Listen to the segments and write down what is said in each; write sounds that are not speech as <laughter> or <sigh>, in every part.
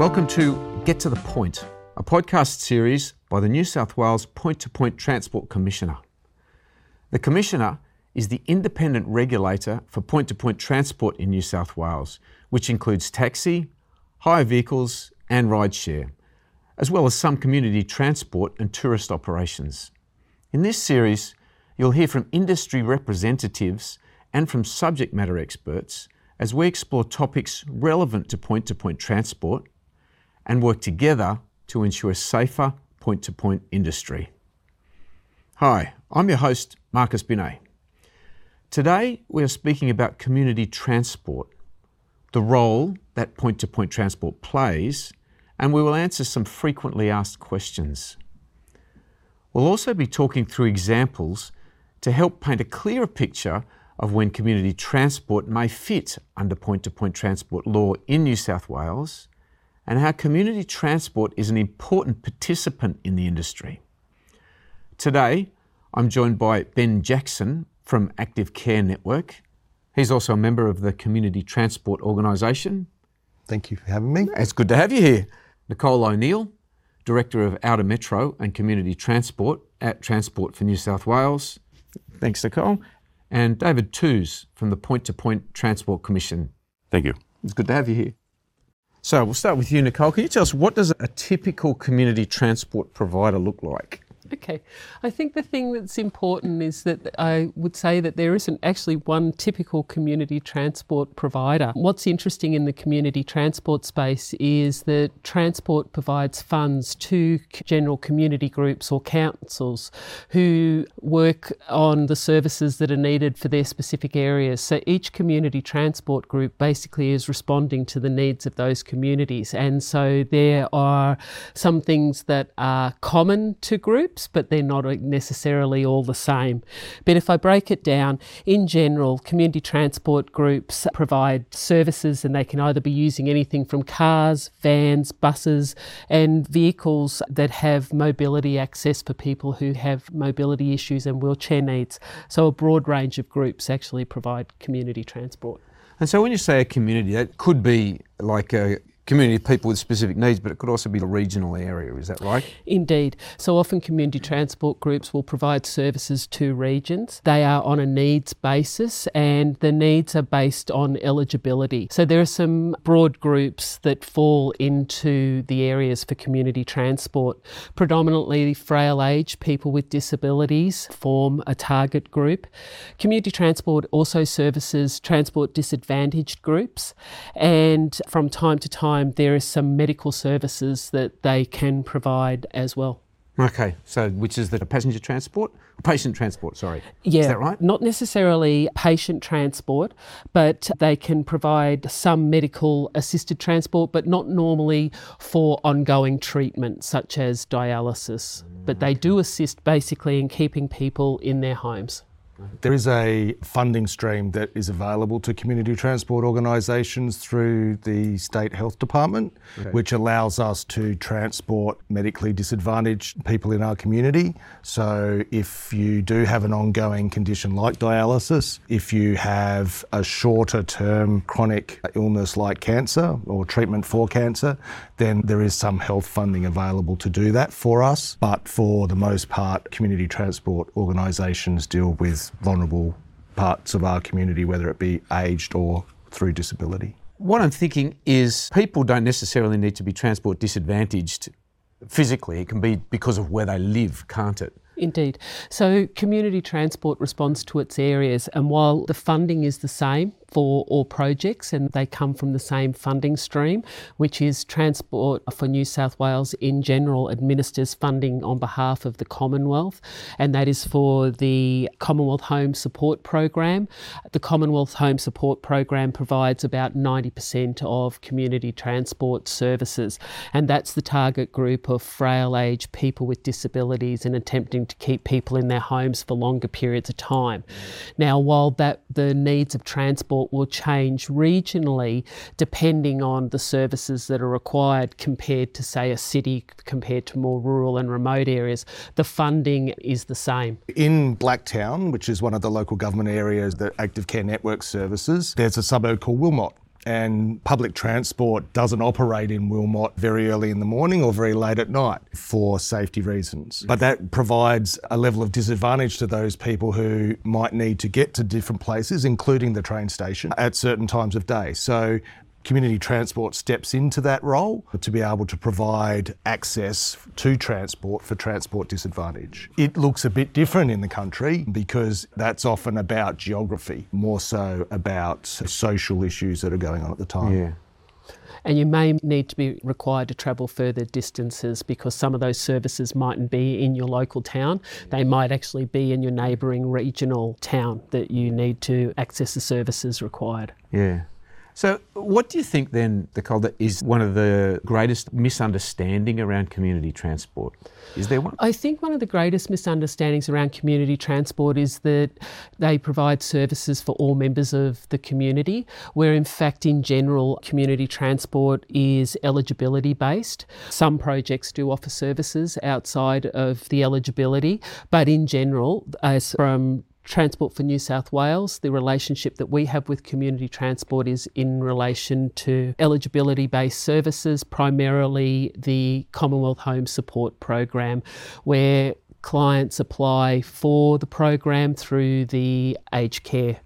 Welcome to Get to the Point, a podcast series by the New South Wales Point to Point Transport Commissioner. The Commissioner is the independent regulator for point to point transport in New South Wales, which includes taxi, hire vehicles, and rideshare, as well as some community transport and tourist operations. In this series, you'll hear from industry representatives and from subject matter experts as we explore topics relevant to point to point transport and work together to ensure safer point to point industry. Hi, I'm your host, Marcus Binet. Today, we are speaking about community transport, the role that point to point transport plays, and we will answer some frequently asked questions. We'll also be talking through examples to help paint a clearer picture of when community transport may fit under point to point transport law in New South Wales and how community transport is an important participant in the industry. Today, I'm joined by Ben Jackson from Active Care Network. He's also a member of the Community Transport Organisation. Thank you for having me. It's good to have you here. Nicole O'Neil, Director of Outer Metro and Community Transport at Transport for New South Wales. Thanks, Nicole. And David Tooze from the Point to Point Transport Commission. Thank you. It's good to have you here. So we'll start with you, Nicole. Can you tell us what does a typical community transport provider look like? Okay. I think the thing that's important is that I would say that there isn't actually one typical community transport provider. What's interesting in the community transport space is that transport provides funds to general community groups or councils who work on the services that are needed for their specific areas. So each community transport group basically is responding to the needs of those communities. And so there are some things that are common to groups but they're not necessarily all the same. But if I break it down, in general, community transport groups provide services and they can either be using anything from cars, vans, buses, and vehicles that have mobility access for people who have mobility issues and wheelchair needs. So a broad range of groups actually provide community transport. And so when you say a community, that could be like a community of people with specific needs, but it could also be a regional area, is that right? Indeed. So often community transport groups will provide services to regions. They are on a needs basis and the needs are based on eligibility. So there are some broad groups that fall into the areas for community transport. Predominantly frail age, people with disabilities form a target group. Community transport also services transport disadvantaged groups and from time to time time, there is some medical services that they can provide as well. Okay, so which is the passenger transport? Patient transport, sorry. Yeah. Is that right? Not necessarily patient transport, but they can provide some medical assisted transport, but not normally for ongoing treatment, such as dialysis. But they do assist basically in keeping people in their homes. There is a funding stream that is available to community transport organisations through the State Health Department, okay. which allows us to transport medically disadvantaged people in our community. So, if you do have an ongoing condition like dialysis, if you have a shorter term chronic illness like cancer or treatment for cancer, then there is some health funding available to do that for us. But for the most part, community transport organisations deal with vulnerable parts of our community, whether it be aged or through disability. What I'm thinking is people don't necessarily need to be transport disadvantaged physically. It can be because of where they live, can't it? Indeed. So, community transport responds to its areas, and while the funding is the same, for all projects and they come from the same funding stream, which is Transport for New South Wales in general administers funding on behalf of the Commonwealth, and that is for the Commonwealth Home Support Program. The Commonwealth Home Support Program provides about 90% of community transport services, and that's the target group of frail age people with disabilities and attempting to keep people in their homes for longer periods of time. Now, while that the needs of transport transport will change regionally depending on the services that are required compared to, say, a city compared to more rural and remote areas. The funding is the same. In Blacktown, which is one of the local government areas that Active Care Network services, there's a suburb called Willmot and public transport doesn't operate in Willmot very early in the morning or very late at night for safety reasons. But that provides a level of disadvantage to those people who might need to get to different places, including the train station, at certain times of day. So community transport steps into that role to be able to provide access to transport for transport disadvantage. It looks a bit different in the country because that's often about geography, more so about social issues that are going on at the time. Yeah. And you may need to be required to travel further distances because some of those services mightn't be in your local town. They might actually be in your neighbouring regional town that you need to access the services required. Yeah. So, what do you think then, Nicole, that is one of the greatest misunderstanding around community transport? Is there one? I think one of the greatest misunderstandings around community transport is that they provide services for all members of the community, where in fact, in general, community transport is eligibility based. Some projects do offer services outside of the eligibility, but in general, as from Transport for New South Wales, the relationship that we have with community transport is in relation to eligibility based services, primarily the Commonwealth Home Support Program, where clients apply for the program through the aged care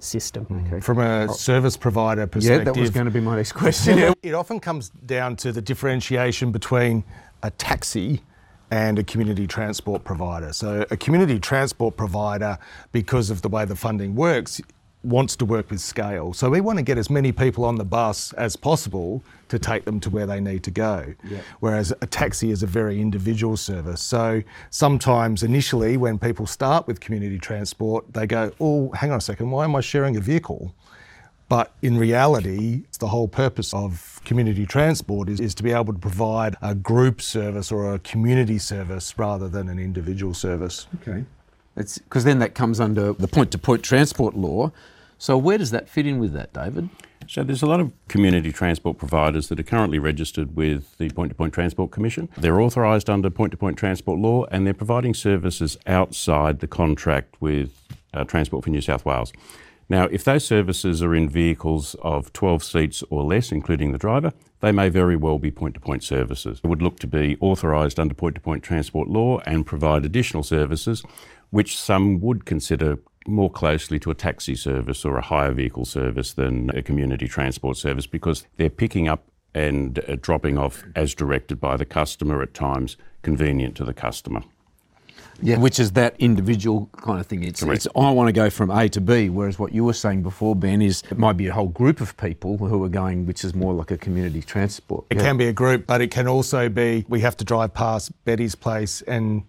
system. Mm-hmm. Okay. From a oh. service provider perspective. Yeah, that was going to be my next question. <laughs> it often comes down to the differentiation between a taxi and a community transport provider. So, a community transport provider, because of the way the funding works, wants to work with scale. So, we want to get as many people on the bus as possible to take them to where they need to go. Yeah. Whereas a taxi is a very individual service. So, sometimes initially, when people start with community transport, they go, Oh, hang on a second, why am I sharing a vehicle? But in reality, the whole purpose of community transport is, is to be able to provide a group service or a community service rather than an individual service. Okay. Because then that comes under the point to point transport law. So, where does that fit in with that, David? So there's a lot of community transport providers that are currently registered with the Point to Point Transport Commission. They're authorised under Point to Point Transport Law and they're providing services outside the contract with uh, Transport for New South Wales. Now, if those services are in vehicles of 12 seats or less, including the driver, they may very well be point to point services. It would look to be authorised under point to point transport law and provide additional services, which some would consider more closely to a taxi service or a hire vehicle service than a community transport service because they're picking up and uh, dropping off as directed by the customer at times convenient to the customer. Yeah. Which is that individual kind of thing. It's, it's, I want to go from A to B, whereas what you were saying before, Ben, is it might be a whole group of people who are going, which is more like a community transport. It yeah. can be a group, but it can also be we have to drive past Betty's place and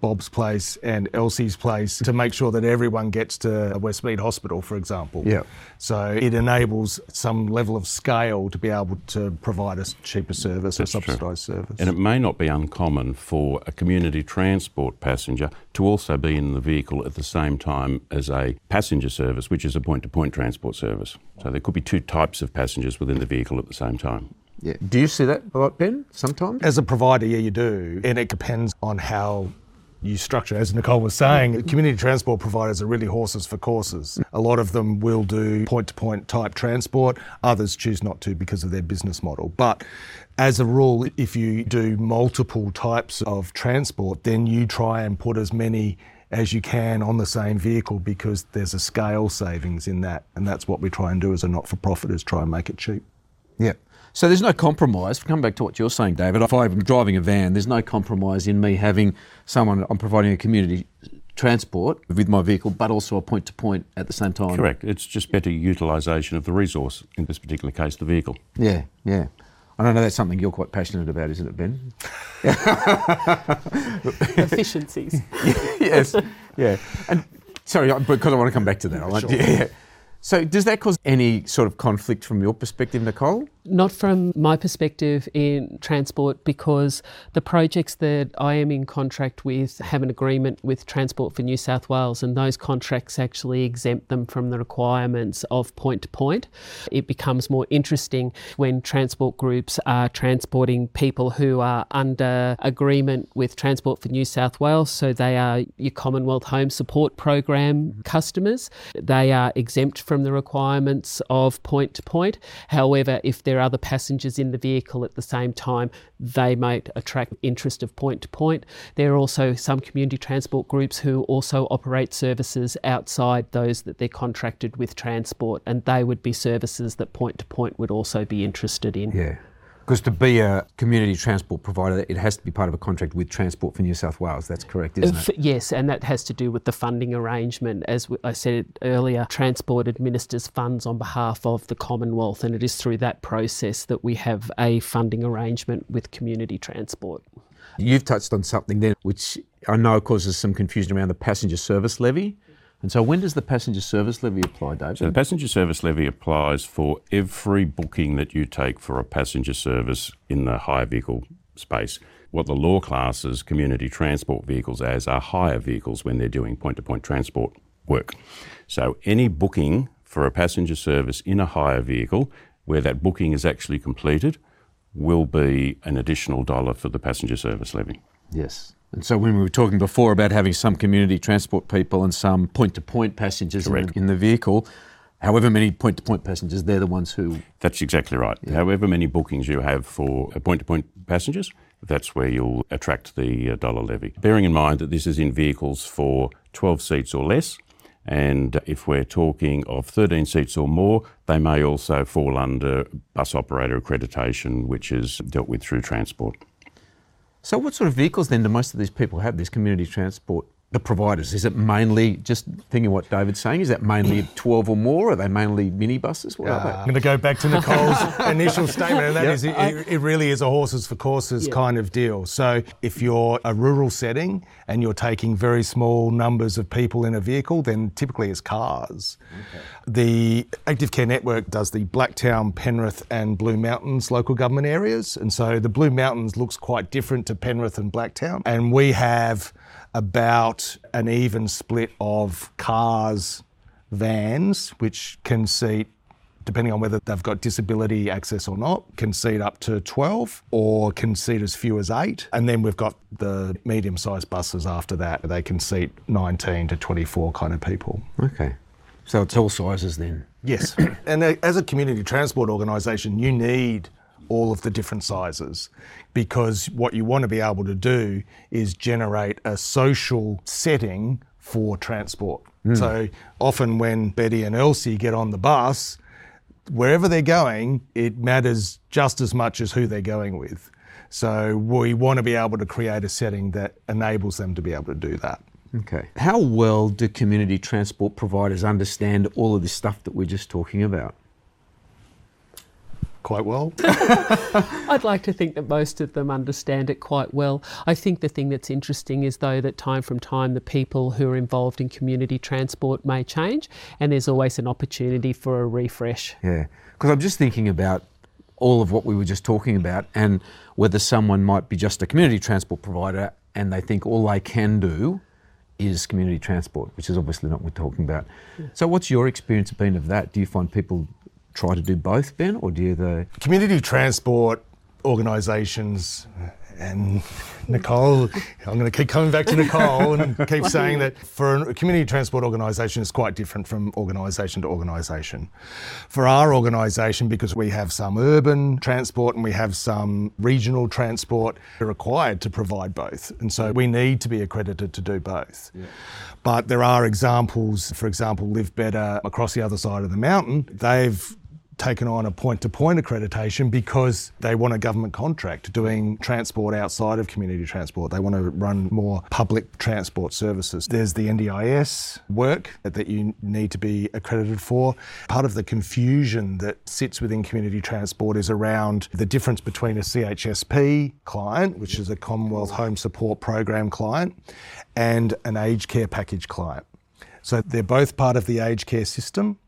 Bob's place and Elsie's place to make sure that everyone gets to Westmead Hospital, for example. Yeah. So it enables some level of scale to be able to provide a cheaper service That's or subsidised service. And it may not be uncommon for a community transport passenger to also be in the vehicle at the same time as a passenger service, which is a point to point transport service. So there could be two types of passengers within the vehicle at the same time. Yeah. Do you see that a lot, Ben, sometimes? As a provider, yeah, you do. And it depends on how you structure. As Nicole was saying, community transport providers are really horses for courses. A lot of them will do point to point type transport, others choose not to because of their business model. But as a rule, if you do multiple types of transport, then you try and put as many as you can on the same vehicle because there's a scale savings in that. And that's what we try and do as a not for profit is try and make it cheap. Yeah. So there's no compromise. Come back to what you're saying, David. If I'm driving a van, there's no compromise in me having someone. I'm providing a community transport with my vehicle, but also a point to point at the same time. Correct. It's just better utilisation of the resource. In this particular case, the vehicle. Yeah, yeah. I don't know that's something you're quite passionate about, isn't it, Ben? <laughs> Efficiencies. <laughs> yes, yeah. And sorry, because I want to come back to that. Sure. <laughs> yeah. So, does that cause any sort of conflict from your perspective, Nicole? Not from my perspective in transport, because the projects that I am in contract with have an agreement with Transport for New South Wales, and those contracts actually exempt them from the requirements of point to point. It becomes more interesting when transport groups are transporting people who are under agreement with Transport for New South Wales, so they are your Commonwealth Home Support Program mm-hmm. customers. They are exempt from the requirements of point to point. However, if there are other passengers in the vehicle at the same time, they might attract interest of point to point. There are also some community transport groups who also operate services outside those that they're contracted with transport, and they would be services that point to point would also be interested in. Yeah. Because to be a community transport provider, it has to be part of a contract with Transport for New South Wales. That's correct, isn't it? Yes, and that has to do with the funding arrangement. As I said earlier, Transport administers funds on behalf of the Commonwealth, and it is through that process that we have a funding arrangement with community transport. You've touched on something there which I know causes some confusion around the passenger service levy. And so when does the passenger service levy apply, David? So the passenger service levy applies for every booking that you take for a passenger service in the hire vehicle space. What the law classes community transport vehicles as are hire vehicles when they're doing point to point transport work. So any booking for a passenger service in a hire vehicle where that booking is actually completed will be an additional dollar for the passenger service levy. Yes. And so when we were talking before about having some community transport people and some point-to-point passengers in, in the vehicle, however many point-to-point passengers, they're the ones who. That's exactly right. However many bookings you have for point to point passengers, that's where you'll attract the uh, dollar levy. Bearing in mind that this is in vehicles for 12 seats or less, and if we're talking of 13 seats or more, they may also fall under bus operator accreditation, which is dealt with through transport. So what sort of vehicles then do most of these people have? this community transport, the providers. Is it mainly just thinking what David's saying? Is that mainly mm. 12 or more? Are they mainly minibuses? What are I'm going to go back to Nicole's <laughs> initial statement, and that is, it, it really is a horses for courses Yeah. kind of deal. So, if you're a rural setting and you're taking very small numbers of people in a vehicle, then typically it's cars. The Active Care Network does the Blacktown, Penrith, and Blue Mountains local government areas, and so the Blue Mountains looks quite different to Penrith and Blacktown, and we have about an even split of cars, vans, which can seat depending on whether they've got disability access or not, can seat up to 12 or can seat as few as eight. And then we've got the medium sized buses after that. They can seat 19 to 24 kind of people. Okay. So it's all sizes then. Yes. <coughs> and uh, as a community transport organisation, you need all of the different sizes because what you want to be able to do is generate a social setting for transport. Hmm. So often when Betty and Elsie get on the bus, wherever they're going, it matters just as much as who they're going with. So we want to be able to create a setting that enables them to be able to do that. Okay. How well do community transport providers understand all of this stuff that we're just talking about? Quite well. <laughs> I'd like to think that most of them understand it quite well. I think the thing that's interesting is, though, that time from time the people who are involved in community transport may change, and there's always an opportunity for a refresh. Yeah. Because I'm just thinking about all of what we were just talking about and whether someone might be just a community transport provider and they think all they can do is community transport, which is obviously not what we're talking about. So, what's your experience been of that? Do you find people try to do both, Ben, or do you the community transport organisations and Nicole, I'm going to keep coming back to Nicole and keep <laughs> saying that for a community transport organisation it's quite different from organisation to organisation. For our organisation, because we have some urban transport and we have some regional transport, we're required to provide both. And so we need to be accredited to do both. But there are examples, for example, Live Better across the other side of the mountain, they've taken on a point to point accreditation because they want a government contract doing transport outside of community transport. They want to run more public transport services. There's the NDIS work that you need to be accredited for. Part of the confusion that sits within community transport is around the difference between a CHSP client, which is a Commonwealth Home Support Program client, and an aged care package client. So they're both part of the aged care system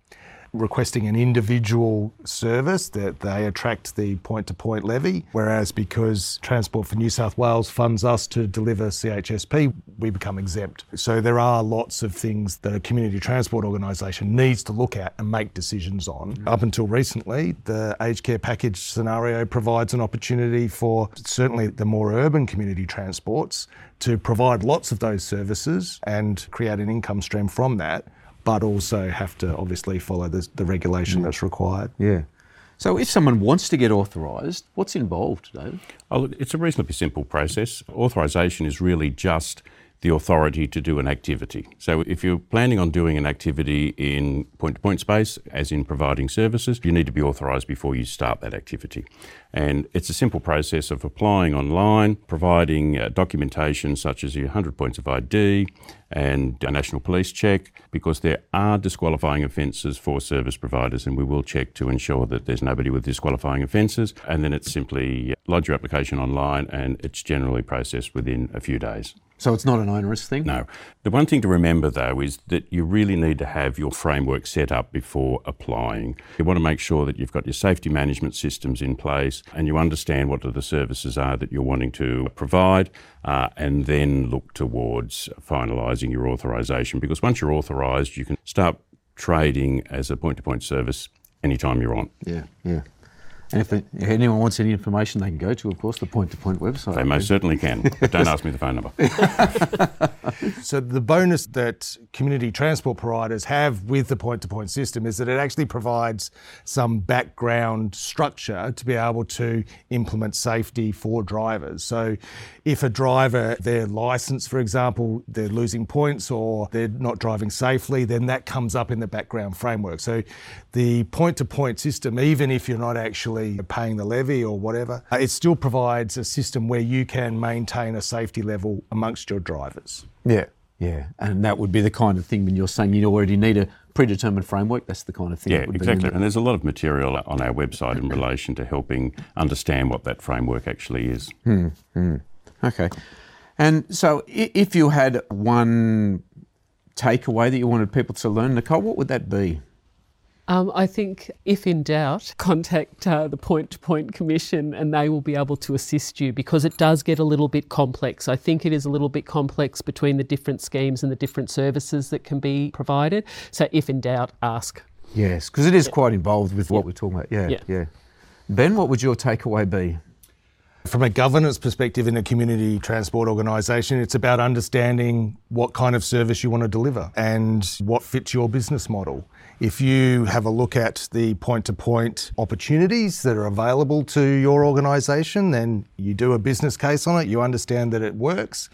requesting an individual service that they attract the point to point levy. Whereas because Transport for New South Wales funds us to deliver CHSP, we become exempt. So there are lots of things that a community transport organisation needs to look at and make decisions on. Mm-hmm. Up until recently, the aged care package scenario provides an opportunity for certainly the more urban community transports to provide lots of those services and create an income stream from that, but also have to obviously follow the, the regulation mm. that's required. Yeah. So if someone wants to get authorised, what's involved, David? Oh, look, it's a reasonably simple process. Authorisation is really just the authority to do an activity. So if you're planning on doing an activity in point to point space, as in providing services, you need to be authorised before you start that activity. And it's a simple process of applying online, providing uh, documentation such as your 100 points of ID and a national police check, because there are disqualifying offences for service providers, and we will check to ensure that there's nobody with disqualifying offences. And then it's simply lodge your application online, and it's generally processed within a few days. So it's not an onerous thing? No. The one thing to remember though is that you really need to have your framework set up before applying. You want to make sure that you've got your safety management systems in place and you understand what the services are that you're wanting to provide uh, and then look towards finalising your authorisation because once you're authorised you can start trading as a point to point service anytime you're on. Yeah, yeah. And if, the, if, anyone wants any information, they can go to, of course, the Point to Point website. They most certainly can. Don't ask me the phone number. <laughs> so the bonus that community transport providers have with the point to point system is that it actually provides some background structure to be able to implement safety for drivers. So if a driver, their license, for example, they're losing points or they're not driving safely, then that comes up in the background framework. So the point to point system, even if you're not actually paying the levy or whatever, it still provides a system where you can maintain a safety level amongst your drivers. Yeah, yeah. And that would be the kind of thing when you're saying you already need a predetermined framework, that's the kind of thing. Yeah, exactly. And there's a lot of material on our website in relation to helping understand what that framework actually is. Hmm, hmm. Okay. And so if you had one takeaway that you wanted people to learn, Nicole, what would that be? Um, I think if in doubt, contact uh, the Point to Point Commission and they will be able to assist you because it does get a little bit complex. I think it is a little bit complex between the different schemes and the different services that can be provided. So if in doubt, ask. Yes, because it is yeah. quite involved with what yeah. we're talking about. Yeah, yeah, yeah. Ben, what would your takeaway be? From a governance perspective in a community transport organisation, it's about understanding what kind of service you want to deliver and what fits your business model. If you have a look at the point to point opportunities that are available to your organisation, then you do a business case on it, you understand that it works,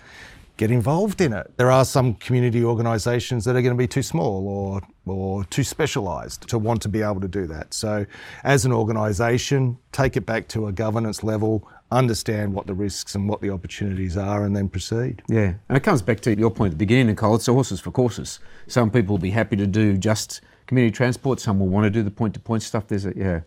get involved in it. There are some community organisations that are going to be too small or, or too specialised to want to be able to do that. So, as an organisation, take it back to a governance level, understand what the risks and what the opportunities are, and then proceed. Yeah, and it comes back to your point at the beginning, Nicole. It's horses for courses. Some people will be happy to do just community transport. Some will want to do the point to point stuff. There's a, yeah.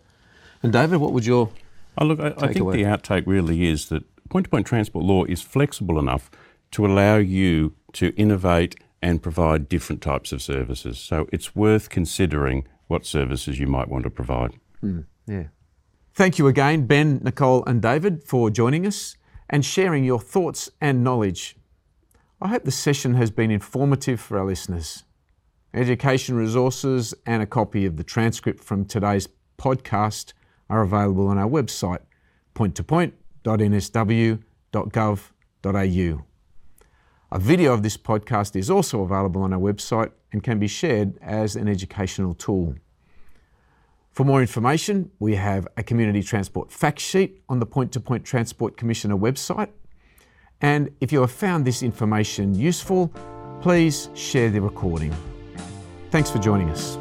And David, what would your oh, look? I, I think away? the outtake really is that point to point transport law is flexible enough to allow you to innovate and provide different types of services. So it's worth considering what services you might want to provide. Mm, yeah. Thank you again, Ben, Nicole, and David, for joining us and sharing your thoughts and knowledge. I hope the session has been informative for our listeners. Education resources and a copy of the transcript from today's podcast are available on our website, pointtopoint.nsw.gov.au. A video of this podcast is also available on our website and can be shared as an educational tool. For more information, we have a community transport fact sheet on the Point to Point Transport Commissioner website. And if you have found this information useful, please share the recording. Thanks for joining us.